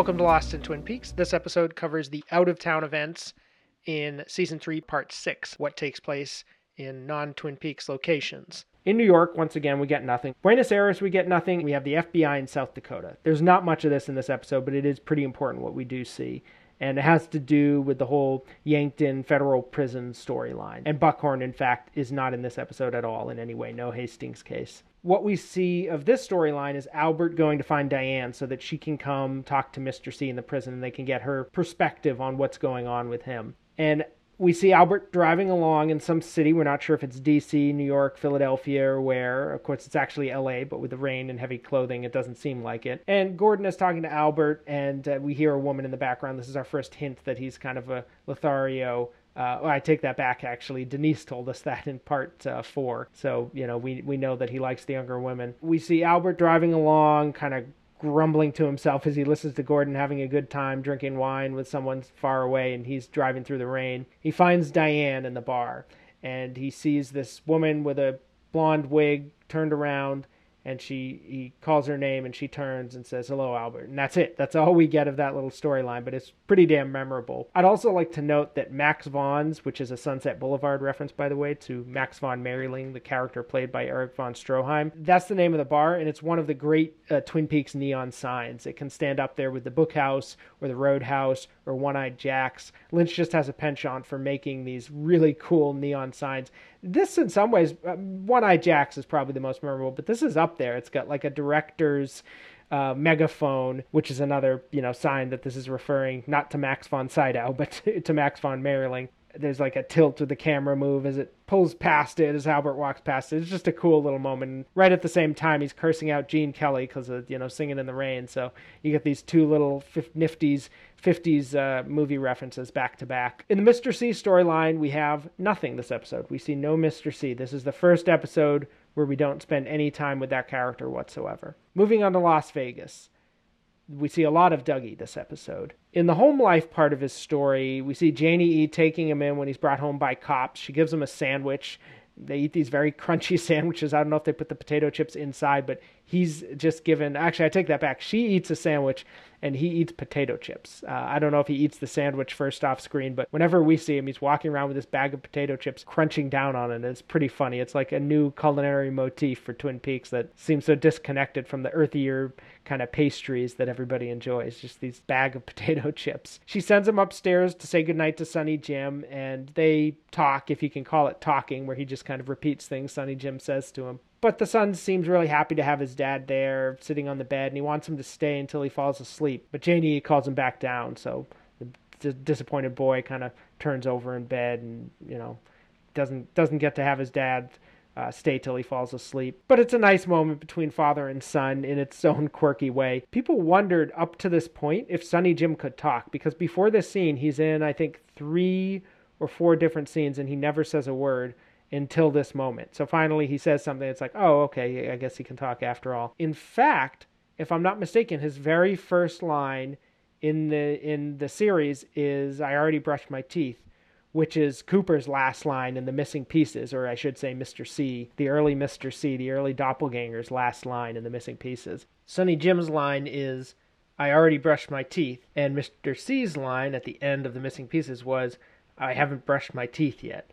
Welcome to Lost in Twin Peaks. This episode covers the out of town events in season 3, part 6, what takes place in non Twin Peaks locations. In New York, once again, we get nothing. Buenos Aires, we get nothing. We have the FBI in South Dakota. There's not much of this in this episode, but it is pretty important what we do see. And it has to do with the whole Yankton federal prison storyline. And Buckhorn, in fact, is not in this episode at all in any way. No Hastings case. What we see of this storyline is Albert going to find Diane so that she can come talk to Mr. C in the prison and they can get her perspective on what's going on with him. And we see Albert driving along in some city. We're not sure if it's DC, New York, Philadelphia, or where. Of course, it's actually LA, but with the rain and heavy clothing, it doesn't seem like it. And Gordon is talking to Albert, and uh, we hear a woman in the background. This is our first hint that he's kind of a Lothario. Uh, well, I take that back. Actually, Denise told us that in part uh, four. So you know, we we know that he likes the younger women. We see Albert driving along, kind of grumbling to himself as he listens to Gordon having a good time drinking wine with someone far away and he's driving through the rain. He finds Diane in the bar and he sees this woman with a blonde wig turned around and she he calls her name and she turns and says hello albert. And that's it. That's all we get of that little storyline but it's pretty damn memorable. I'd also like to note that Max Von's which is a sunset boulevard reference by the way to max von Mayerling the character played by Erich von Stroheim that's the name of the bar and it's one of the great uh, twin peaks neon signs. It can stand up there with the bookhouse or the roadhouse or one-eyed jacks. Lynch just has a penchant for making these really cool neon signs. This in some ways uh, one-eyed jacks is probably the most memorable but this is up there. It's got like a director's uh, megaphone, which is another you know sign that this is referring not to Max von Sydow but to, to Max von Mayerling there's like a tilt with the camera move as it pulls past it as Albert walks past it. It's just a cool little moment. Right at the same time, he's cursing out Gene Kelly because of you know singing in the rain. So you get these two little f- nifties 50s uh, movie references back to back. In the Mr. C storyline, we have nothing this episode. We see no Mr. C. This is the first episode where we don't spend any time with that character whatsoever. Moving on to Las Vegas we see a lot of Dougie this episode. In the home life part of his story, we see Janie E taking him in when he's brought home by cops. She gives him a sandwich. They eat these very crunchy sandwiches. I don't know if they put the potato chips inside, but he's just given. Actually, I take that back. She eats a sandwich and he eats potato chips. Uh, I don't know if he eats the sandwich first off screen, but whenever we see him, he's walking around with this bag of potato chips, crunching down on it. It's pretty funny. It's like a new culinary motif for Twin Peaks that seems so disconnected from the earthier kind of pastries that everybody enjoys. Just these bag of potato chips. She sends him upstairs to say goodnight to Sonny Jim, and they talk, if you can call it talking, where he just kind of repeats things Sonny Jim says to him. But the son seems really happy to have his dad there, sitting on the bed, and he wants him to stay until he falls asleep. But Janie calls him back down, so the disappointed boy kind of turns over in bed, and you know, doesn't doesn't get to have his dad uh, stay till he falls asleep. But it's a nice moment between father and son in its own quirky way. People wondered up to this point if Sonny Jim could talk because before this scene, he's in I think three or four different scenes, and he never says a word until this moment. So finally he says something. It's like, oh, okay, I guess he can talk after all. In fact, if I'm not mistaken, his very first line in the in the series is "I already brushed my teeth," which is Cooper's last line in the Missing Pieces, or I should say, Mr. C, the early Mr. C, the early doppelganger's last line in the Missing Pieces. Sonny Jim's line is. I already brushed my teeth. And Mr. C's line at the end of the missing pieces was, I haven't brushed my teeth yet.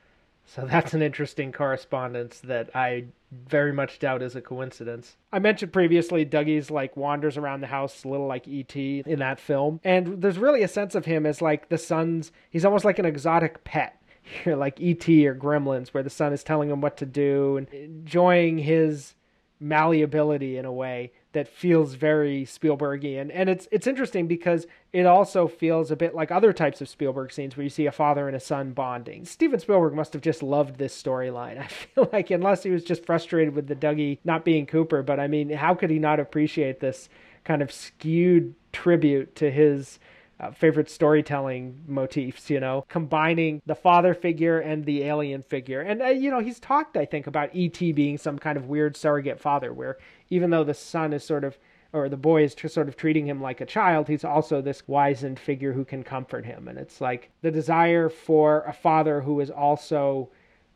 So that's an interesting correspondence that I very much doubt is a coincidence. I mentioned previously Dougie's like wanders around the house a little like E.T. in that film. And there's really a sense of him as like the son's he's almost like an exotic pet. Here like E.T. or Gremlins where the son is telling him what to do and enjoying his malleability in a way that feels very Spielbergian. And it's it's interesting because it also feels a bit like other types of Spielberg scenes where you see a father and a son bonding. Steven Spielberg must have just loved this storyline. I feel like unless he was just frustrated with the Dougie not being Cooper, but I mean, how could he not appreciate this kind of skewed tribute to his uh, favorite storytelling motifs, you know, combining the father figure and the alien figure. And, uh, you know, he's talked, I think, about E.T. being some kind of weird surrogate father, where even though the son is sort of, or the boy is sort of treating him like a child, he's also this wizened figure who can comfort him. And it's like the desire for a father who is also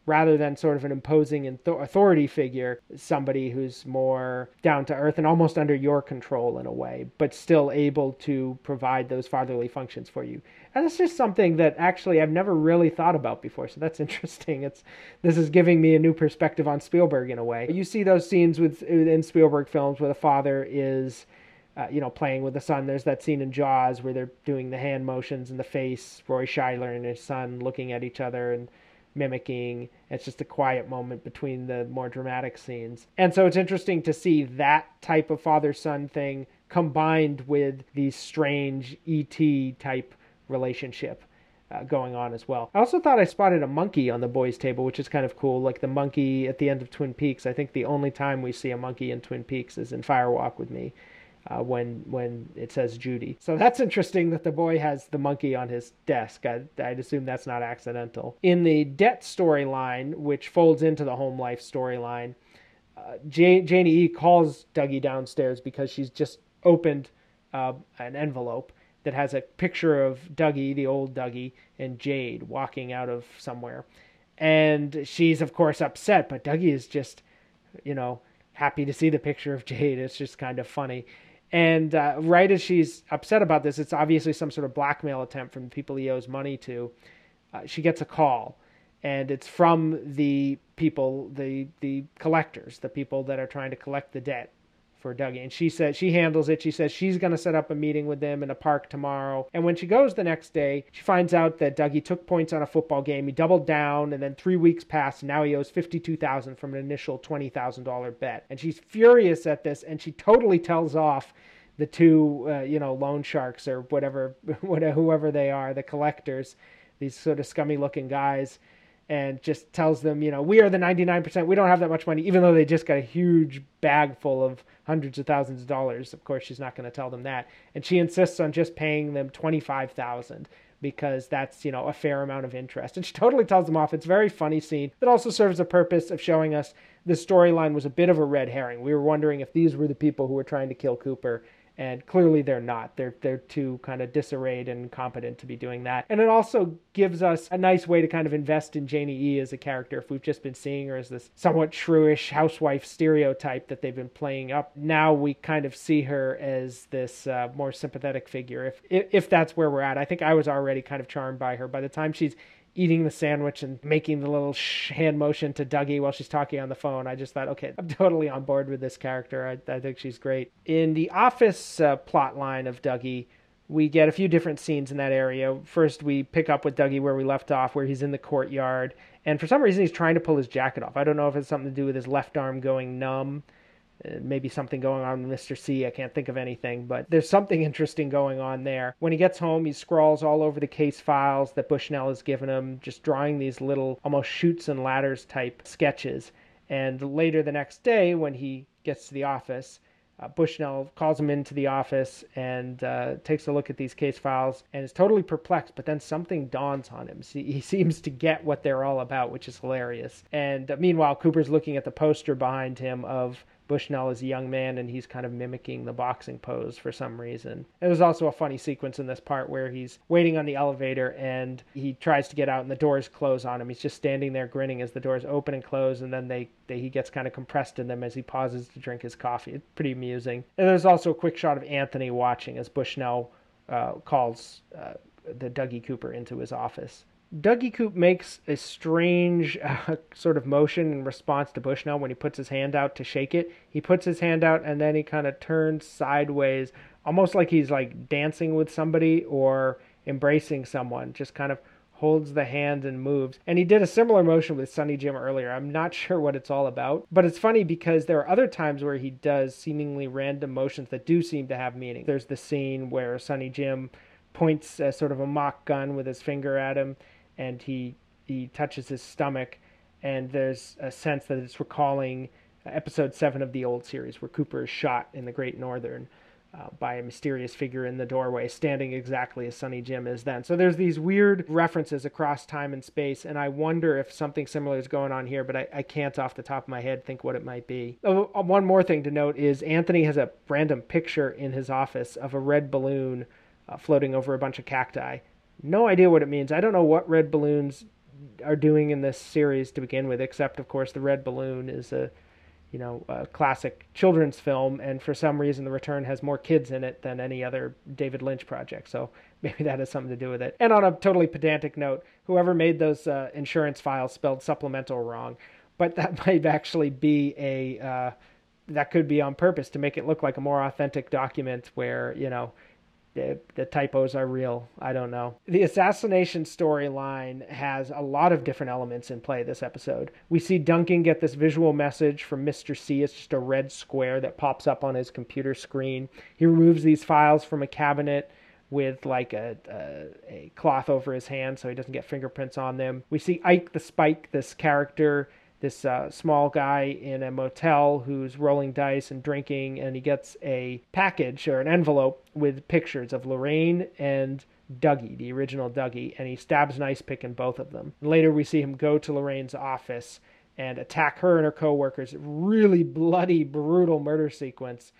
rather than sort of an imposing authority figure, somebody who's more down to earth and almost under your control in a way, but still able to provide those fatherly functions for you. And that's just something that actually I've never really thought about before. So that's interesting. It's this is giving me a new perspective on Spielberg in a way. You see those scenes with in Spielberg films where the father is uh, you know, playing with the son. There's that scene in Jaws where they're doing the hand motions in the face, Roy Scheider and his son looking at each other and mimicking. It's just a quiet moment between the more dramatic scenes. And so it's interesting to see that type of father son thing combined with the strange ET type relationship. Uh, going on as well. I also thought I spotted a monkey on the boys' table, which is kind of cool. Like the monkey at the end of Twin Peaks. I think the only time we see a monkey in Twin Peaks is in Fire Walk with Me uh, when when it says Judy. So that's interesting that the boy has the monkey on his desk. I, would assume that's not accidental. In the debt storyline, which folds into the home life storyline, uh, Janie E calls Dougie downstairs because she's just opened uh, an envelope that has a picture of Dougie, the old Dougie, and Jade walking out of somewhere. And she's, of course, upset, but Dougie is just, you know, happy to see the picture of Jade. It's just kind of funny. And uh, right as she's upset about this, it's obviously some sort of blackmail attempt from the people he owes money to. Uh, she gets a call, and it's from the people, the the collectors, the people that are trying to collect the debt for Dougie. And she says she handles it. She says she's going to set up a meeting with them in a park tomorrow. And when she goes the next day, she finds out that Dougie took points on a football game. He doubled down, and then three weeks passed. And now he owes fifty-two thousand from an initial twenty thousand dollar bet. And she's furious at this, and she totally tells off the two, uh, you know, loan sharks or whatever, whatever, whoever they are, the collectors, these sort of scummy looking guys and just tells them, you know, we are the 99%. We don't have that much money, even though they just got a huge bag full of hundreds of thousands of dollars. Of course, she's not going to tell them that. And she insists on just paying them 25000 because that's, you know, a fair amount of interest. And she totally tells them off. It's a very funny scene that also serves the purpose of showing us the storyline was a bit of a red herring. We were wondering if these were the people who were trying to kill Cooper and clearly they're not. They're they're too kind of disarrayed and competent to be doing that. And it also gives us a nice way to kind of invest in Janie E as a character if we've just been seeing her as this somewhat shrewish housewife stereotype that they've been playing up. Now we kind of see her as this uh, more sympathetic figure. If, if if that's where we're at, I think I was already kind of charmed by her. By the time she's eating the sandwich and making the little hand motion to Dougie while she's talking on the phone. I just thought, okay, I'm totally on board with this character. I, I think she's great. In the office uh, plot line of Dougie, we get a few different scenes in that area. First, we pick up with Dougie where we left off, where he's in the courtyard. And for some reason, he's trying to pull his jacket off. I don't know if it's something to do with his left arm going numb maybe something going on with Mr. C. I can't think of anything, but there's something interesting going on there. When he gets home, he scrawls all over the case files that Bushnell has given him, just drawing these little almost chutes and ladders type sketches. And later the next day, when he gets to the office, uh, Bushnell calls him into the office and uh, takes a look at these case files and is totally perplexed. But then something dawns on him. he seems to get what they're all about, which is hilarious. And uh, meanwhile, Cooper's looking at the poster behind him of Bushnell is a young man and he's kind of mimicking the boxing pose for some reason. And there's also a funny sequence in this part where he's waiting on the elevator and he tries to get out and the doors close on him. He's just standing there grinning as the doors open and close and then they, they he gets kind of compressed in them as he pauses to drink his coffee. It's pretty amusing. And there's also a quick shot of Anthony watching as Bushnell uh, calls uh, the Dougie Cooper into his office. Dougie Coop makes a strange uh, sort of motion in response to Bushnell when he puts his hand out to shake it. He puts his hand out and then he kind of turns sideways, almost like he's like dancing with somebody or embracing someone, just kind of holds the hand and moves. And he did a similar motion with Sonny Jim earlier. I'm not sure what it's all about, but it's funny because there are other times where he does seemingly random motions that do seem to have meaning. There's the scene where Sonny Jim points a, sort of a mock gun with his finger at him and he he touches his stomach, and there's a sense that it's recalling episode seven of the old series where Cooper is shot in the Great Northern. Uh, by a mysterious figure in the doorway, standing exactly as Sonny Jim is then. So there's these weird references across time and space, and I wonder if something similar is going on here, but I, I can't off the top of my head think what it might be. Oh, uh, one more thing to note is Anthony has a random picture in his office of a red balloon uh, floating over a bunch of cacti no idea what it means. I don't know what red balloons are doing in this series to begin with, except of course the Red Balloon is a you know, a classic children's film, and for some reason, The Return has more kids in it than any other David Lynch project. So maybe that has something to do with it. And on a totally pedantic note, whoever made those uh, insurance files spelled supplemental wrong, but that might actually be a uh, that could be on purpose to make it look like a more authentic document where you know the, the typos are real. I don't know. The assassination storyline has a lot of different elements in play this episode. We see Duncan get this visual message from Mr. C. It's just a red square that pops up on his computer screen. He removes these files from a cabinet with like a, a, a cloth over his hand so he doesn't get fingerprints on them. We see Ike the Spike, this character this uh, small guy in a motel who's rolling dice and drinking, and he gets a package or an envelope with pictures of Lorraine and Dougie, the original Dougie, and he stabs an ice pick in both of them. Later, we see him go to Lorraine's office and attack her and her coworkers. Really bloody, brutal murder sequence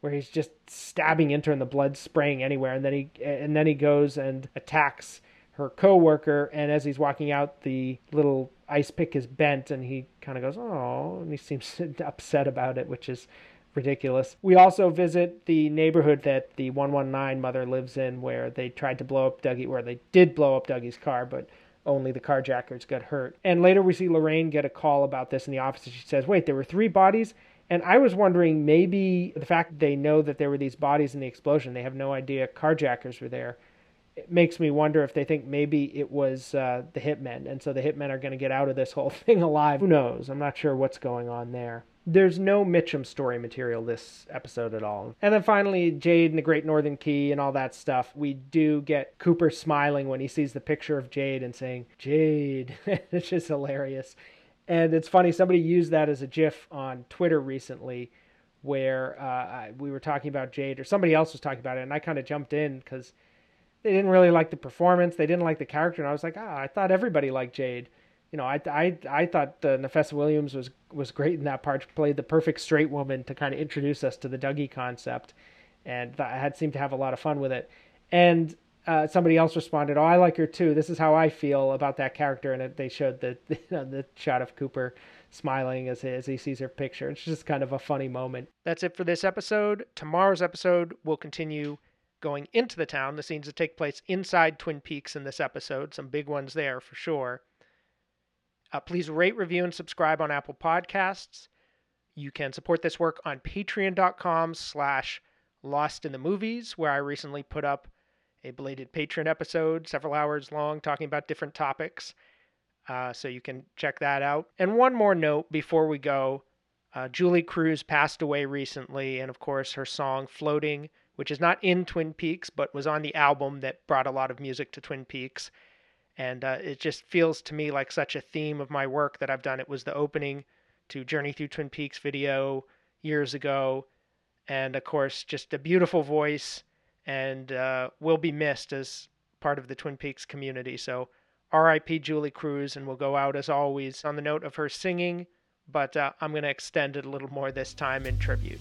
where he's just stabbing into her and the blood spraying anywhere, and then he and then he goes and attacks her coworker, and as he's walking out, the little ice pick is bent, and he kind of goes, "Oh," and he seems upset about it, which is ridiculous. We also visit the neighborhood that the 119 mother lives in, where they tried to blow up Dougie, where they did blow up Dougie's car, but only the carjackers got hurt. And later we see Lorraine get a call about this in the office, she says, "Wait, there were three bodies." And I was wondering maybe the fact that they know that there were these bodies in the explosion, they have no idea carjackers were there it makes me wonder if they think maybe it was uh, the hitmen, and so the hitmen are going to get out of this whole thing alive. Who knows? I'm not sure what's going on there. There's no Mitchum story material this episode at all. And then finally, Jade and the Great Northern Key and all that stuff. We do get Cooper smiling when he sees the picture of Jade and saying, Jade. it's just hilarious. And it's funny, somebody used that as a GIF on Twitter recently where uh, we were talking about Jade, or somebody else was talking about it, and I kind of jumped in because they didn't really like the performance. They didn't like the character, and I was like, ah, I thought everybody liked Jade. You know, I I I thought the Nafessa Williams was was great in that part. Played the perfect straight woman to kind of introduce us to the Dougie concept, and I had seemed to have a lot of fun with it. And uh, somebody else responded, "Oh, I like her too. This is how I feel about that character." And it, they showed the the, the shot of Cooper smiling as he, as he sees her picture. It's just kind of a funny moment. That's it for this episode. Tomorrow's episode will continue going into the town, the scenes that take place inside Twin Peaks in this episode, some big ones there for sure. Uh, please rate, review, and subscribe on Apple Podcasts. You can support this work on patreon.com slash lost in the movies, where I recently put up a belated patron episode, several hours long, talking about different topics. Uh, so you can check that out. And one more note before we go uh, Julee Cruise passed away recently, and of course, her song Floating which is not in Twin Peaks, but was on the album that brought a lot of music to Twin Peaks. And uh, it just feels to me like such a theme of my work that I've done. It was the opening to Journey Through Twin Peaks video years ago. And of course, just a beautiful voice and uh, will be missed as part of the Twin Peaks community. So, RIP Julee Cruise, and we'll go out as always on the note of her singing, but uh, I'm going to extend it a little more this time in tribute.